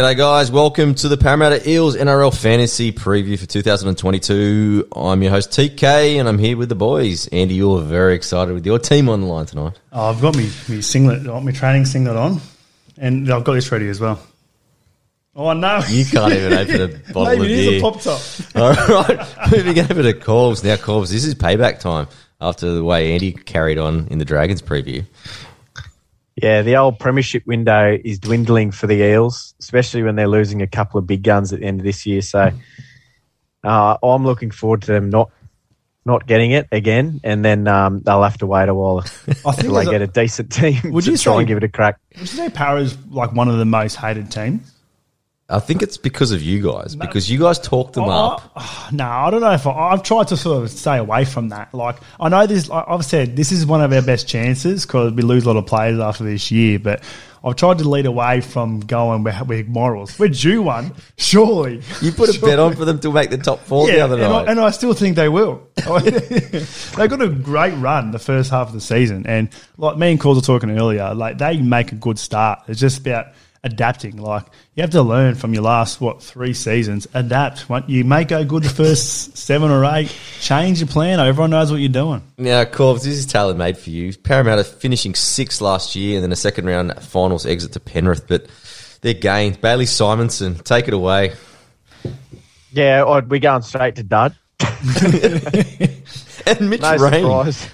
G'day, guys. Welcome to the Parramatta Eels NRL Fantasy Preview for 2022. I'm your host, TK, and I'm here with the boys. Andy, you're very excited with your team on the line tonight. Oh, I've got me, me singlet, got my training singlet on, and I've got this ready as well. Oh no! You can't even open a bottle Maybe of it is beer. a pop top. All right, moving over to Corbs. Now, Corbs, this is payback time after the way Andy carried on in the Dragons preview. Yeah, the old premiership window is dwindling for the Eels, especially when they're losing a couple of big guns at the end of this year. So uh, I'm looking forward to them not not getting it again, and then um, they'll have to wait a while until they a- get a decent team Would to you try say- and give it a crack. Would you say Para's like one of the most hated teams? I think it's because of you guys, because you guys talked them up. Oh, no, I don't know if I, I've tried to sort of stay away from that. Like, I know this. like I've said this is one of our best chances because we lose a lot of players after this year, but. I've tried to lead away from going with, with morals. We're due one, surely. You put a bet on for them to make the top four the other and night. I, and I still think they will. they got a great run the first half of the season, and like me and Cause were talking earlier, like they make a good start. It's just about adapting. Like you have to learn from your last what three seasons. Adapt. When you may go good the first seven or eight, change your plan. Everyone knows what you're doing. Now, Corbs, this is tailor made for you. Parramatta finishing sixth last year and then a second round finals exit to Penrith, but their gains. Bailey Simonsson, take it away. Yeah, we're going straight to dud. And Mitch No Rain. surprise.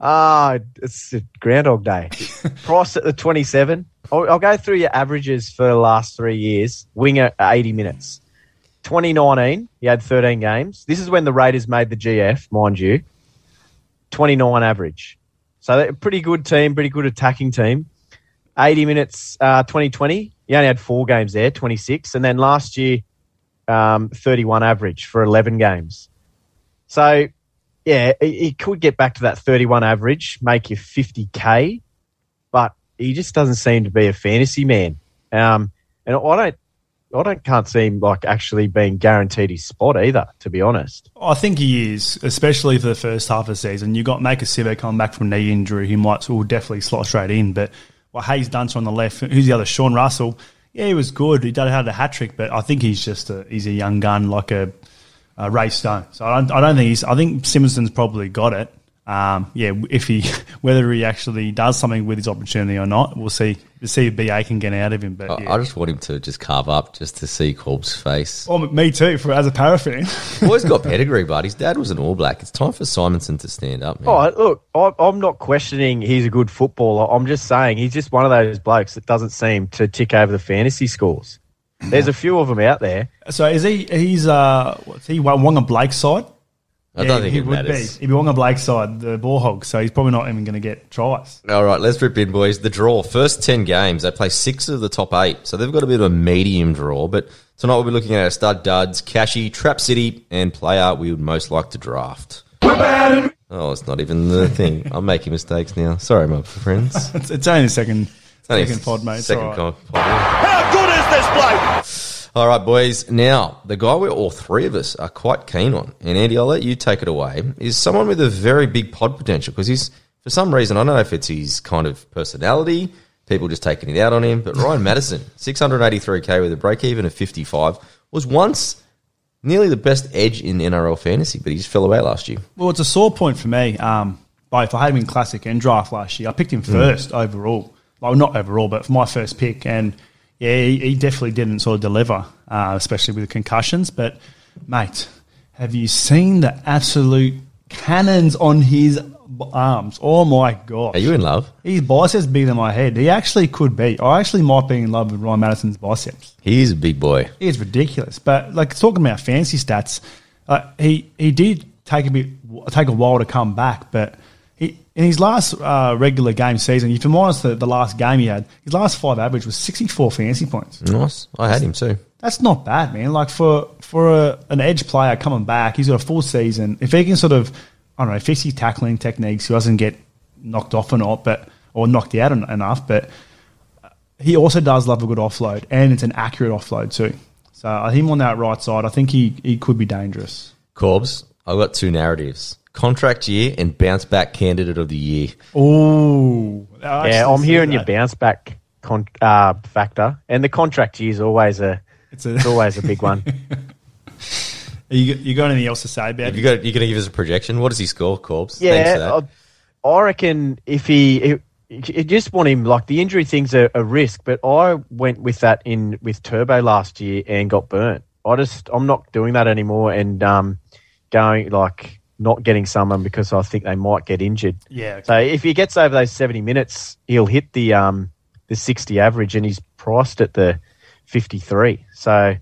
Ah, it's Groundhog Day. Price at the 27. I'll, I'll go through your averages for the last three years. Winger, 80 minutes. 2019, he had 13 games. This is when the Raiders made the GF, mind you. 29 average. So a pretty good team, pretty good attacking team. 80 minutes, uh, 2020. He only had four games there, 26. And then last year, um, 31 average for 11 games. So yeah, he, could get back to that 31 average, make you 50k, but he just doesn't seem to be a fantasy man. Um, and I don't, I don't can't see him like actually being guaranteed his spot either. To be honest, I think he is, especially for the first half of the season. You got Maika Sivo coming back from knee injury. He might will definitely slot straight in. But well, Haze Dunster on the left. Who's the other? Sean Russell. Yeah, he was good. He did had a hat trick, but I think he's just a he's a young gun like a, a Ray Stone. So I don't, I don't think he's. I think Simonsson's probably got it. Um, yeah, if he whether he actually does something with his opportunity or not, we'll see. We'll see if BA can get out of him. But I- yeah. I just want him to just carve up just to see Corb's face. oh, me too. For as a para fan. Boy's got pedigree, but his dad was an All Black. It's time for Simonsson to stand up. Man. oh look, I, I'm not questioning he's a good footballer. I'm just saying he's just one of those blokes that doesn't seem to tick over the fantasy scores. There's a few of them out there. So is he? He's uh, what's he? Waqa Blake's side. I don't think he it would matters. be. He'd be Waqa Blake's side, the ball hog. So he's probably not even going to get tries. All right, let's rip in, boys. The draw. First 10 games, they play six of the top eight. So they've got a bit of a medium draw. But tonight we'll be looking at our stud duds, Cashy, Trap City, and player we would most like to draft. Oh, it's not even the thing. I'm making mistakes now. Sorry, my friends. It's, it's only the second, Only second pod, mate. Second all right. pod. Bloke? All right, boys. Now, the guy where all three of us are quite keen on, and Andy, I'll let you take it away, is someone with a very big pod potential because he's, for some reason, I don't know if it's his kind of personality, people just taking it out on him, but Ryan Matterson, 683k with a break even of 55, was once nearly the best edge in NRL fantasy, but he just fell away last year. Well, it's a sore point for me. Um, both I had him in classic and draft last year. I picked him first overall. Well, not overall, but for my first pick, and yeah, he, he definitely didn't sort of deliver, uh, especially with the concussions. But mate, have you seen the absolute cannons on his arms? Oh my god! Are you in love? His biceps bigger than my head. He actually could be. I actually might be in love with Ryan Matterson's biceps. He's a big boy. It's ridiculous. But like talking about fancy stats, uh, he he did take a bit take a while to come back, but he in his last uh, regular game season, if you minus the, the last game he had, his last five average was sixty four fantasy points. Nice. I had him too. That's not bad, man. Like for for a, an edge player coming back, he's got a full season. If he can sort of I don't know, fix his tackling techniques. He doesn't get knocked off or not, but or knocked out en- enough. But he also does love a good offload, and it's an accurate offload too. So I think on that right side, I think he, he could be dangerous. Corbs, I've got two narratives: contract year and bounce back candidate of the year. Oh, Yeah, I'm hearing your bounce back con- uh, factor, and the contract year is always a It's a, it's always a big one. you, you got anything else to say about Have it? you got? You going to give us a projection? What does he score, Corbs? Thanks for Yeah, that. I, I reckon if he, if, you just want him like the injury thing's a, a risk, but I went with that in with Turbo last year and got burnt. I just I'm not doing that anymore and um, going like not getting someone because I think they might get injured. Yeah, okay. So if he gets over those 70 minutes, he'll hit the um, the 60 average, and he's priced at the 53. So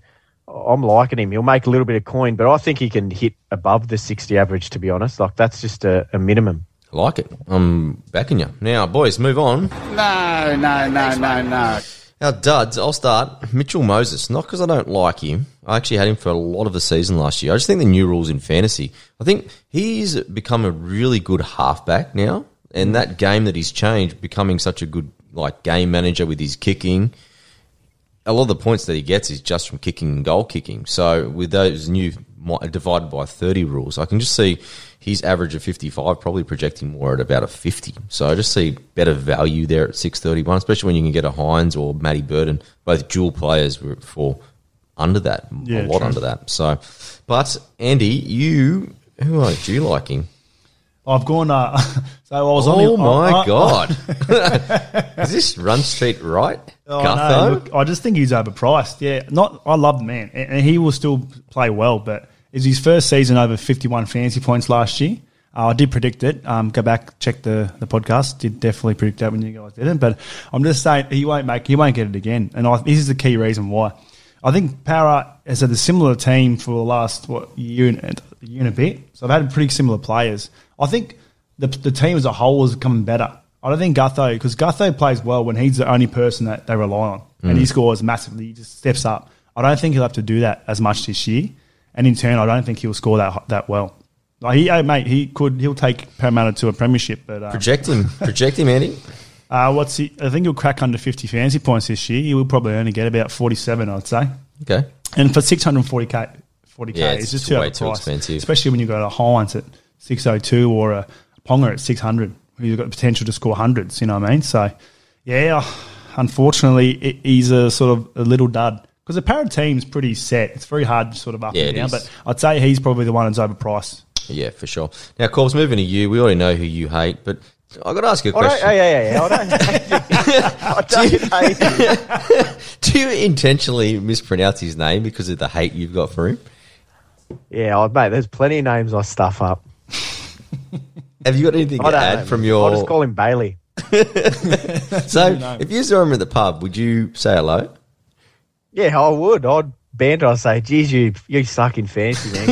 I'm liking him. He'll make a little bit of coin, but I think he can hit above the 60 average. To be honest, like that's just a, a minimum. I like it. I'm backing you. Now, boys, move on. No, no, no, no, no. Our duds, I'll start. Mitchell Moses, not because I don't like him. I actually had him for a lot of the season last year. I just think the new rules in fantasy. I think he's become a really good halfback now. And that game that he's changed, becoming such a good like game manager with his kicking. A lot of the points that he gets is just from kicking and goal kicking. So with those new divided by 30 rules, I can just see his average of 55 probably projecting more at about a 50. So I just see better value there at 631, especially when you can get a Hynes or Matty Burton, both dual players for under that, Yeah, a lot true. under that. So, but Andy, you, who are you liking? I've gone. Uh, so I was on. Oh my I- I- God. Is this Run Street right? Oh, no, look, I just think he's overpriced. Yeah, not. I love the man, and and he will still play well. But it's his first season over fifty-one fantasy points last year. Uh, I did predict it. Um, go back check the, the podcast. Did definitely predict that when you guys didn't. But I'm just saying he won't make. He won't get it again. And I, this is the key reason why. I think Para has had a similar team for the last what year and, year and a bit. So they've had pretty similar players. I think the the team as a whole is coming better. I don't think Gutho because Gutho plays well when he's the only person that they rely on, and he scores massively. He just steps up. I don't think he'll have to do that as much this year, and in turn, I don't think he'll score that that well. Like he, hey, mate, he could he'll take Parramatta to a premiership, but um, Project him. Project him, Andy. uh, what's he? I think he'll crack under fifty fantasy points this year. He will probably only get about forty seven, I'd say. Okay. And for 640k, 40k, Yeah, it's, it's just too way too expensive. Especially when you got a Hynes at 602 or a Ponga at 600, who's got the potential to score hundreds. You know what I mean? So, yeah, unfortunately, it, he's a sort of a little dud because the Parrot team's pretty set. It's very hard, to sort of up Yeah, and down. But I'd say he's probably the one that's overpriced. Yeah, for sure. Now, Corbs, moving to you. We already know who you hate, but i got to ask you a I don't, question. yeah, yeah, yeah. I don't hate him. I don't hate him. Do you intentionally mispronounce his name because of the hate you've got for him? Yeah, oh, mate. There's plenty of names I stuff up. Have you got anything I to don't add know, from man. your? I'll just call him Bailey. so, if you saw him at the pub, would you say hello? Yeah, I would. I'd banter. I'd say, "Geez, you you suck in fancy, man."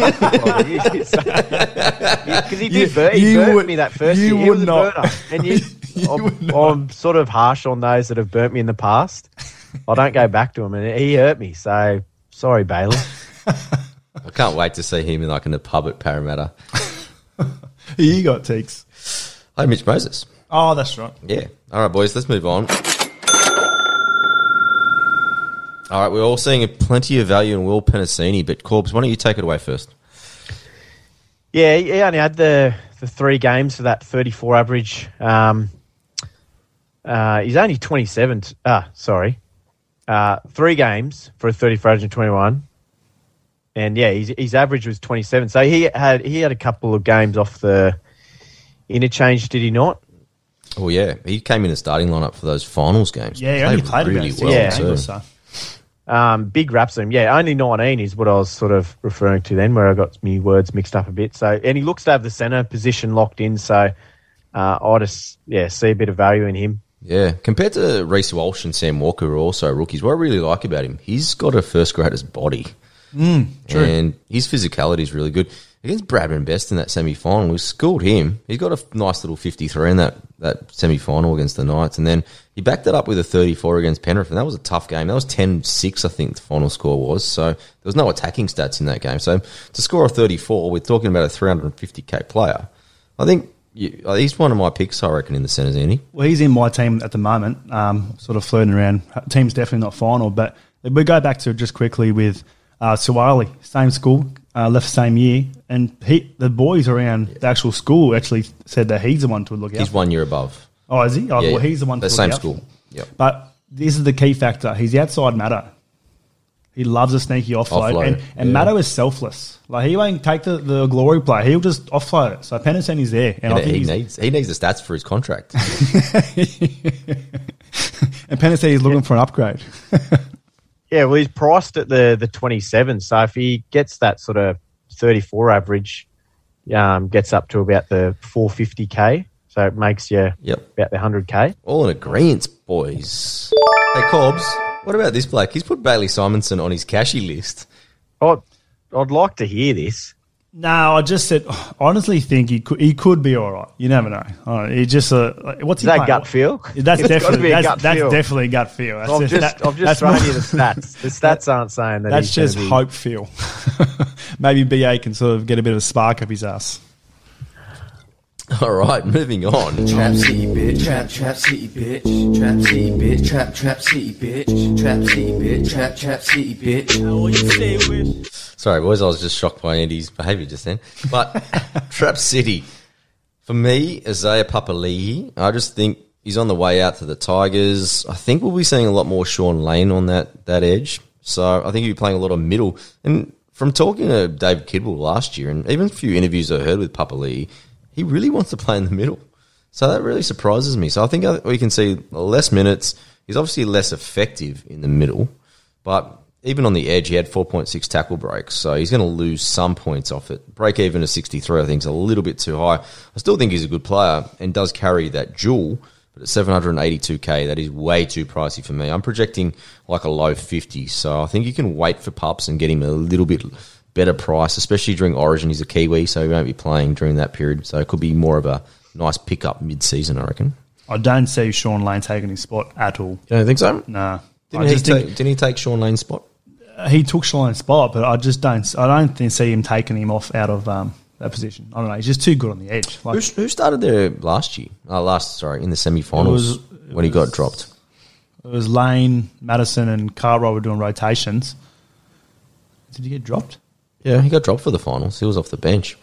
Because he did, You- bur- he you burnt would- me that first you year. He would was a not. burner. And you, You I'm, would not. I'm sort of harsh on those that have burnt me in the past. I don't go back to him, and he hurt me. So sorry, Bailey. I can't wait to see him in like in the pub at Parramatta. Who you got, Teeks? Hey, Mitch Moses. Oh, that's right. Yeah. All right, boys, let's move on. All right, we're all seeing plenty of value in Will Penisini, but Corbs, why don't you take it away first? Yeah, he only had the the three games for that 34 average. Um, uh, he's only 27. t- Ah, sorry, uh, three games for a 34 average and 21. And yeah, his, his average was 27. So he had he had a couple of games off the interchange, did he not? Oh yeah, he came in the starting lineup for those finals games. Yeah, he only played really about well. Yeah. too. or so. Um, big raps him. Yeah, only 19 is what I was sort of referring to then, where I got me words mixed up a bit. So, and he looks to have the centre position locked in. So, uh, I just yeah see a bit of value in him. Yeah, compared to Reece Walsh and Sam Walker, who are also rookies, what I really like about him, he's got a first grader's body. Mm, true. And his physicality is really good. Against Bradman Best in that semi final, we schooled him. He's got a nice little 53 in that, that semi final against the Knights. And then he backed it up with a 34 against Penrith. And that was a tough game. That was 10 6, I think the final score was. So there was no attacking stats in that game. So to score a 34, we're talking about a 350k player. I think you, he's one of my picks. I reckon in the centres, Andy. Well, he's in my team at the moment, um, sort of flirting around. Team's definitely not final, but we go back to just quickly with uh, Suwali, same school, uh, left the same year, and he, the boys around the actual school actually said that he's the one to look out. He's one year above. Oh, is he? Oh, Yeah, well, he's the one. The to same out school. for. Yep. But this is the key factor. He's the outside matter. He loves a sneaky offload, Offload, and, and yeah. Matto is selfless. Like he won't take the, the glory play. He'll just offload it. So Penisini is there, and I think he he's, needs he needs the stats for his contract. and Penisini is looking for an upgrade. Yeah, well, he's priced at the the 27. So if he gets that sort of 34 average, um, gets up to about the 450k. So it makes you Yep. about the 100k. All in agreement, boys. Hey, Corbs, what about this bloke? He's put Bailey Simonsson on his cashy list. I'd, I'd like to hear this. No, I just said. Honestly think he could. He could be all right. You never know. Uh, he just. Uh, what's Is he that playing? gut feel? That's It's definitely be a that's, gut that's feel. definitely gut feel. That's I've just, that- I've just that's thrown you the stats. The stats aren't saying that. That's he's just gonna be- hope feel. Maybe BA can sort of get a bit of a spark up his ass. All right, moving on. Trap city bitch, trap trap city bitch, trap city bitch, trap trap city bitch, trap city bitch, trap trap city bitch. Sorry, boys, I was just shocked by Andy's behaviour just then. But Trap City, for me, Isaiah Papali'i, I just think he's on the way out to the Tigers. I think we'll be seeing a lot more Shaun Lane on that that edge. So I think he'll be playing a lot of middle. And from talking to Dave Kidwell last year, and even a few interviews I heard with Papali'i, he really wants to play in the middle. So that really surprises me. So I think we can see less minutes. He's obviously less effective in the middle, but even on the edge, he had 4.6 tackle breaks. So he's going to lose some points off it. Break even to 63, I think, is a little bit too high. I still think he's a good player and does carry that jewel, but at 782k, that is way too pricey for me. I'm projecting like a low 50. So I think you can wait for pups and get him a little bit better price, especially during Origin. He's a Kiwi, so he won't be playing during that period. So it could be more of a nice pickup mid season, I reckon. I don't see Shaun Lane taking his spot at all. You don't think so? Nah. Didn't, he, just take, think didn't he take Shaun Lane's spot? he took Shaun Lane's spot, but I just don't. I don't think see him taking him off out of um, that position. I don't know. He's just too good on the edge. Like, Who, who started there last year? Uh, last, sorry, in the semi-finals It was- it when he got dropped. it was Lane, Matterson, and Cartwright were doing rotations. Did he get dropped? Yeah, he got dropped for the finals. He was off the bench.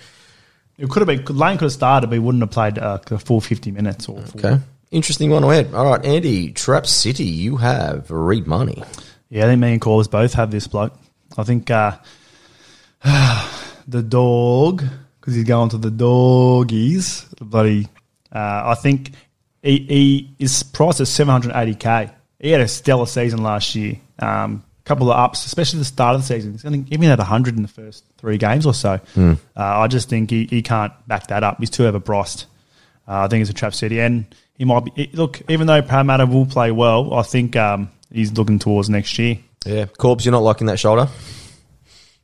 It could have been Lane could have started, but he wouldn't have played uh, the full fifty minutes or full. Okay, interesting one ahead. All right, Andy, Trap City, you have Reed Mahoney. Yeah, I think me and Callers both have this bloke. I think uh, the dog, because he's going to the doggies. Bloody, uh, I think he, he is priced at 780k. He had a stellar season last year. Um, couple of ups, especially the start of the season. He's going to even had 100 in the first three games or so. Uh, I just think he, he can't back that up. He's too overpriced. Uh, I think it's a trap city, and he might be. Look, even though Parramatta will play well, I think um, he's looking towards next year. Yeah, Corbs, you're not liking that shoulder.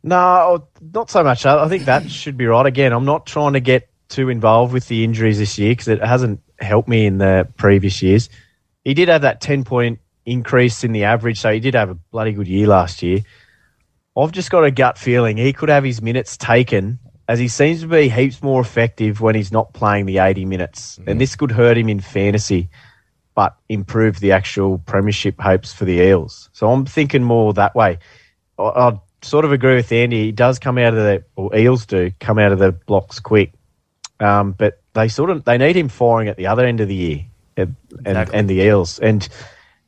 No, not so much. I I think that should be right. Again, I'm not trying to get too involved with the injuries this year because it hasn't helped me in the previous years. He did have that 10 point increase in the average, so he did have a bloody good year last year. I've just got a gut feeling he could have his minutes taken as he seems to be heaps more effective when he's not playing the 80 minutes. And this could hurt him in fantasy, but improve the actual premiership hopes for the Eels. So I'm thinking more that way. I, I sort of agree with Andy. He does come out of the, or Eels do come out of the blocks quick, um, but they sort of they need him firing at the other end of the year, and and, and the Eels. And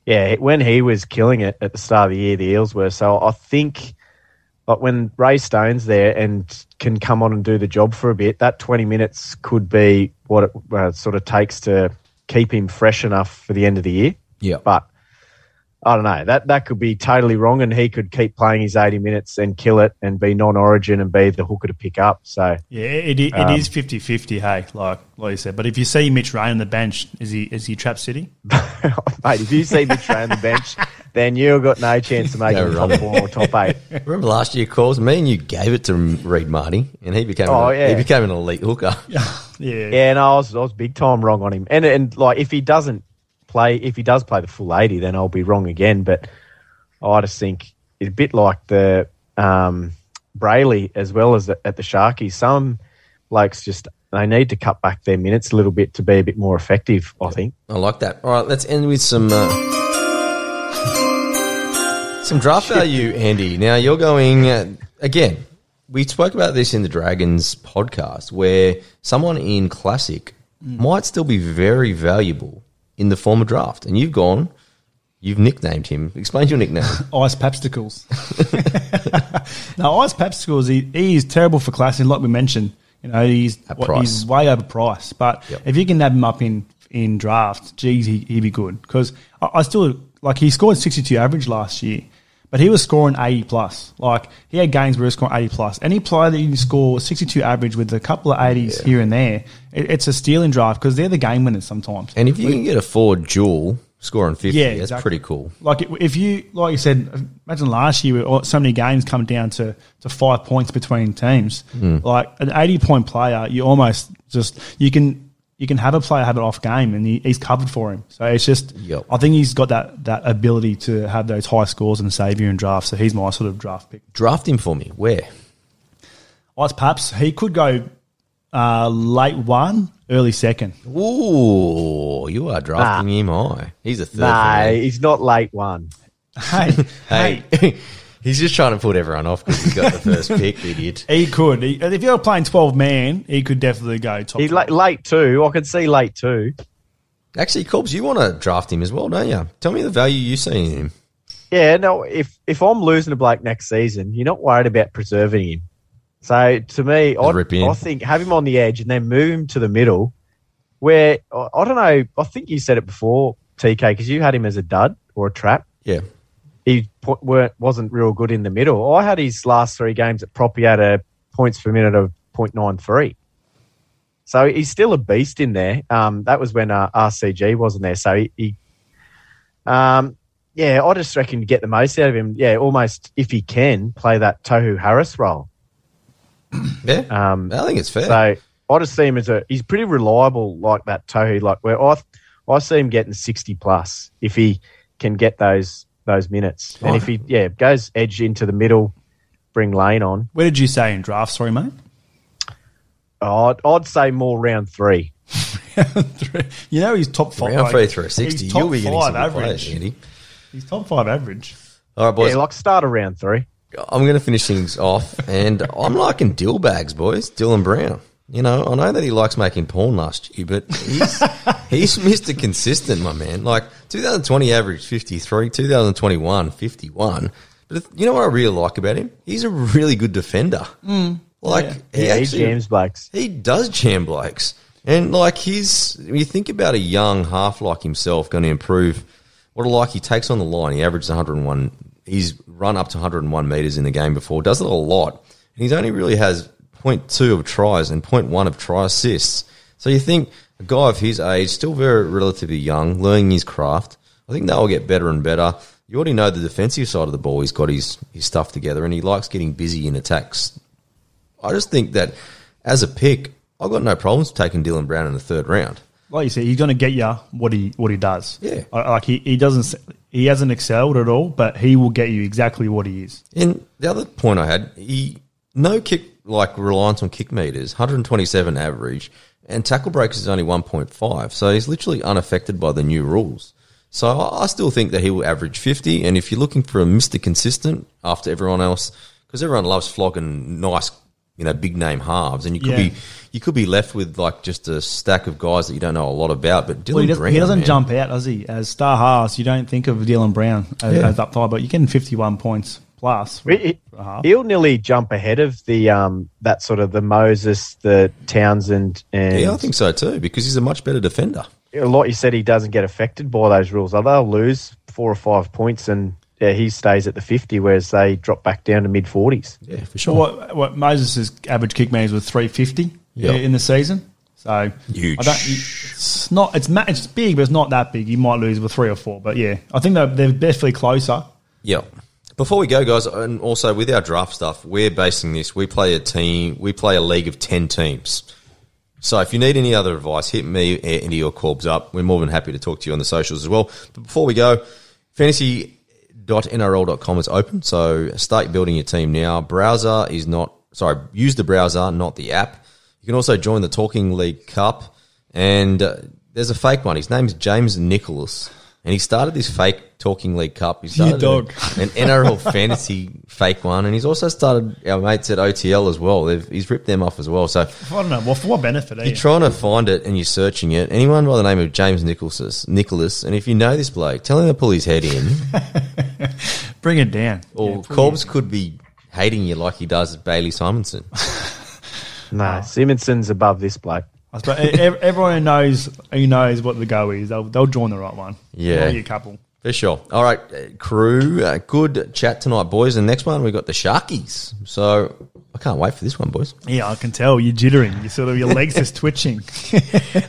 yeah, when he was killing it at the start of the year, the Eels were. So I think, like when Ray Stone's there and can come on and do the job for a bit, that twenty minutes could be what it uh, sort of takes to keep him fresh enough for the end of the year. Yeah. But I don't know. That that could be totally wrong, and he could keep playing his eighty minutes and kill it, and be non-origin and be the hooker to pick up. So Yeah, it, it, Um, it is 50-50, hey, like like you said. But if you see Mitch Rain on the bench, is he is he trap city? mate, if you see Mitch Ray on the bench, then you've got no chance to make Yeah, him top right. four or top eight. Remember last year, Corbs? Me and you gave it to Reed Marty, and he became Oh, an, yeah. he became an elite hooker. Yeah, Yeah, no, I was, I was big time wrong on him. And and like if he doesn't play, if he does play the full eighty, then I'll be wrong again. But I just think it's a bit like the um, Brailey as well as at the Sharkies. Some blokes just they need to cut back their minutes a little bit to be a bit more effective. I think. I like that. All right, let's end with some uh, some draft value, Andy. Now you're going uh, again. We spoke about this in the Dragons podcast, where someone in classic might still be very valuable in the former draft, and you've gone. You've nicknamed him. Explain your nickname. Ice Papsticles. now, Ice Papsticles, he, he is terrible for class, and like we mentioned, you know, he's what, he's way overpriced. But Yep. if you can nab him up in in draft, geez, he, he'd be good. Because I, I still like he scored sixty two average last year, but he was scoring eighty plus. Like he had games where he was scoring eighty plus. Any player that you can score sixty two average with a couple of eighties here and there, it, it's a stealing drive because they're the game winners sometimes. and if you can get a forward duel scoring fifty, Yeah, that's exactly. pretty cool. Like if you, like you said, imagine last year, with so many games come down to, to five points between teams. Hmm. Like an eighty point player, you almost just you can you can have a player have an off game and he, he's covered for him. So it's just, Yep. I think he's got that that ability to have those high scores and save you in draft. So he's my sort of draft pick. Draft him for me. Where? Ice Paps, he could go uh, late one, early second. Ooh, you are drafting him high. He's a third. for Nah, he's not late one. Hey, hey, Hey, he's just trying to put everyone off because he got the first pick, the idiot. he could. He, if you're playing twelve man, he could definitely go top. He's late, late two. I can see late too. Actually, Corbs, you want to draft him as well, don't you? Tell me the value you see in him. Yeah, no. If if I'm losing to Blake next season, you're not worried about preserving him. So to me, I. I think have him on the edge and then move him to the middle, where I I don't know. I think you said it before, TK, because you had him as a dud or a trap. Yeah. He weren't, wasn't real good in the middle. I had his last three games at prop. He had a points per minute of 0.93. So he's still a beast in there. Um, that was when uh, RCG wasn't there. So he, he um, yeah, I just reckon get the most out of him. Yeah, almost if he can play that Tohu Harris role. Yeah. Um, I think it's fair. so I just see him as a he's pretty reliable like that Tohu. Like where I I see him getting sixty plus if he can get those those minutes, and if oh. he yeah goes edge into the middle, bring Lane on. Where did you say in draft? Sorry, mate. Oh, I'd, I'd say more round three. you know he's top five. Round three through 60. he's top You'll be getting some five good players, average. Andy. He's top five average. All right, boys. Yeah, like start around three. I'm going to finish things off, and I'm liking Dill bags, boys. Dylan Brown. You know, I know that he likes making porn last year, but he's he's Mr. Consistent, my man. Like 2020 average 53, 2021 51. But if- you know what I really like about him? He's a really good defender. Hmm. Like he Yeah, he actually jams Blakes. he does jam blokes. And like he's, when you think about a young half like himself going to improve, what a like he takes on the line. He averages 101. He's run up to 101 meters in the game before. Does it a lot. And he's only really has 0.2 of tries and 0.1 of try assists. So you think a guy of his age, still very relatively young, learning his craft. I think they'll get better and better. You already know the defensive side of the ball. He's got his, his stuff together and he likes getting busy in attacks. I just think that as a pick, I've got no problems taking Dylan Brown in the third round. Like you said, he's going to get you what he what he does. Yeah. Like he, he doesn't he hasn't excelled at all, but he will get you exactly what he is. And the other point I had, he no kick like reliance on kick meters, 127 average, and tackle breaks is only 1.5. So he's literally unaffected by the new rules. So I still think that he will average 50. And if you're looking for a Mr. Consistent after everyone else, because everyone loves flogging nice, you know, big name halves, and you could Yeah. be you could be left with like just a stack of guys that you don't know a lot about. But Dylan Well, he, does, Brown, he doesn't man. jump out, does he? As star halves, you don't think of Dylan Brown as, Yeah. as up high, but you're getting 51 points plus. for- He, for a half. will nearly jump ahead of the um that sort of the Moses, the Townsend, and Yeah, I think so too, because he's a much better defender. A lot you said, he doesn't get affected by those rules. They'll lose four or five points, and yeah, he stays at the fifty, whereas they drop back down to mid forties. Yeah, for So sure. what, what Moses' average kick meters was 350 Yeah. in the season. So Huge. I don't, it's not. It's it's big, but it's not that big. You might lose with three or four, but yeah, I think they're, they're definitely closer. Yeah. Before we go, guys, and also with our draft stuff, we're basing this. We play a team. We play a league of ten teams. So if you need any other advice, hit me, Andy, or Corbs up. We're more than happy to talk to you on the socials as well. But before we go, fantasy.nrl.com is open. So start building your team now. Browser is not sorry. Use the browser, not the app. You can also join the Talking League Cup, and uh, there's a fake one. His name's James Nicholas, and he started this fake Talking League Cup. He started dog. an NRL fantasy fake one, and he's also started our mates at OTL as well. They've, he's ripped them off as well. So I don't know. Well, for what benefit? Eh? you're trying to find it and you're searching it. Anyone by the name of James Nicholas, Nicholas, and if you know this bloke, tell him to pull his head in. Bring it down. Or Corbs could be hating you like he does Bailey Simonsson. No, Simonsson's above this bloke. I suppose everyone who knows who knows what the go is, they'll, they'll join the right one. Yeah. A couple. For sure. All right, uh, crew, uh, good chat tonight, boys. And next one, we got the Sharkies. So I can't wait for this one, boys. Yeah, I can tell you're jittering. You sort of your legs just twitching.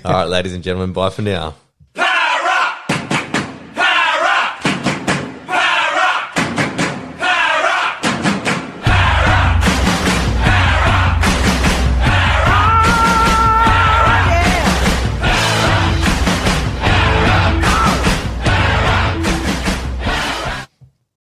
All right, ladies and gentlemen, bye for now.